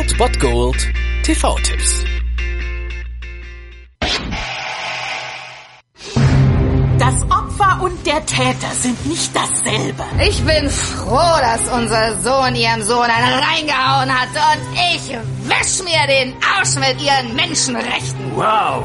Old Bot Gold TV-Tipps. Das Opfer und der Täter sind nicht dasselbe. Ich bin froh, dass unser Sohn ihrem Sohn einen reingehauen hat und ich wisch mir den Arsch mit ihren Menschenrechten. Wow.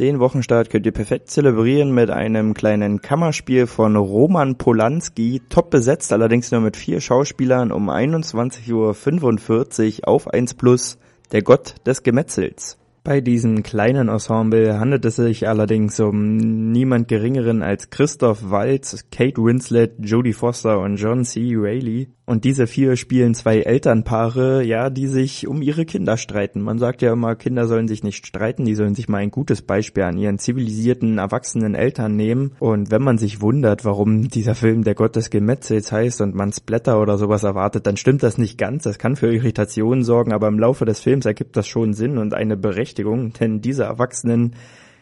Den Wochenstart könnt ihr perfekt zelebrieren mit einem kleinen Kammerspiel von Roman Polanski, top besetzt, allerdings nur mit vier Schauspielern um 21.45 Uhr auf 1 Plus, der Gott des Gemetzels. Bei diesem kleinen Ensemble handelt es sich allerdings um niemand geringeren als Christoph Waltz, Kate Winslet, Jodie Foster und John C. Reilly. Und diese vier spielen zwei Elternpaare, ja, die sich um ihre Kinder streiten. Man sagt ja immer, Kinder sollen sich nicht streiten, die sollen sich mal ein gutes Beispiel an ihren zivilisierten, erwachsenen Eltern nehmen. Und wenn man sich wundert, warum dieser Film der Gott des Gemetzels heißt und man Splatter oder sowas erwartet, dann stimmt das nicht ganz. Das kann für Irritationen sorgen, aber im Laufe des Films ergibt das schon Sinn und eine Berechtigung, denn diese Erwachsenen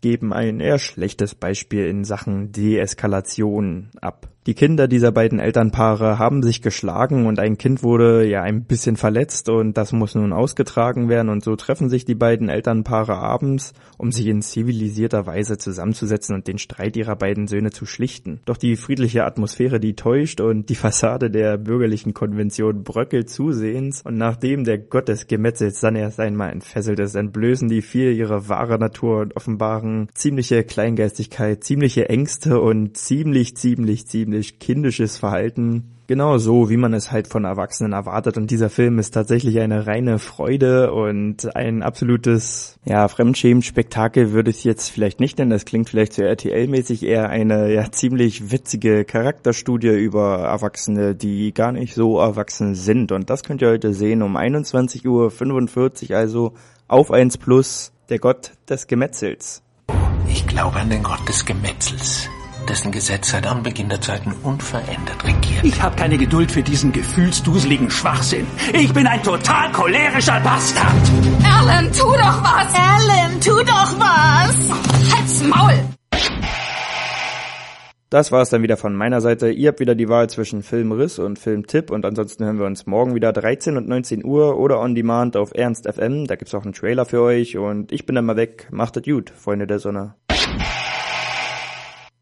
geben ein eher schlechtes Beispiel in Sachen Deeskalation ab. Die Kinder dieser beiden Elternpaare haben sich geschlagen und ein Kind wurde ja ein bisschen verletzt und das muss nun ausgetragen werden und so treffen sich die beiden Elternpaare abends, um sich in zivilisierter Weise zusammenzusetzen und den Streit ihrer beiden Söhne zu schlichten. Doch die friedliche Atmosphäre, die täuscht und die Fassade der bürgerlichen Konvention bröckelt zusehends und nachdem der Gott des Gemetzels dann erst einmal entfesselt ist, entblößen die vier ihre wahre Natur und offenbaren ziemliche Kleingeistigkeit, ziemliche Ängste und ziemlich, ziemlich, ziemlich ziemlich kindisches Verhalten. Genau so, wie man es halt von Erwachsenen erwartet. Und dieser Film ist tatsächlich eine reine Freude und ein absolutes, ja, Fremdschämen-Spektakel würde ich jetzt vielleicht nicht nennen. Das klingt vielleicht zu RTL-mäßig eher eine, ja, ziemlich witzige Charakterstudie über Erwachsene, die gar nicht so erwachsen sind. Und das könnt ihr heute sehen um 21.45 Uhr, also auf 1 Plus, der Gott des Gemetzels. Ich glaube an den Gott des Gemetzels dessen Gesetz seit Anbeginn der Zeiten unverändert regiert. Ich habe keine Geduld für diesen gefühlsduseligen Schwachsinn. Ich bin ein total cholerischer Bastard. Alan, tu doch was! Alan, tu doch was! Halt's Maul! Das war es dann wieder von meiner Seite. Ihr habt wieder die Wahl zwischen Filmriss und Filmtipp und ansonsten hören wir uns morgen wieder 13 und 19 Uhr oder on demand auf Ernst FM. Da gibt's auch einen Trailer für euch und ich bin dann mal weg. Macht es gut, Freunde der Sonne.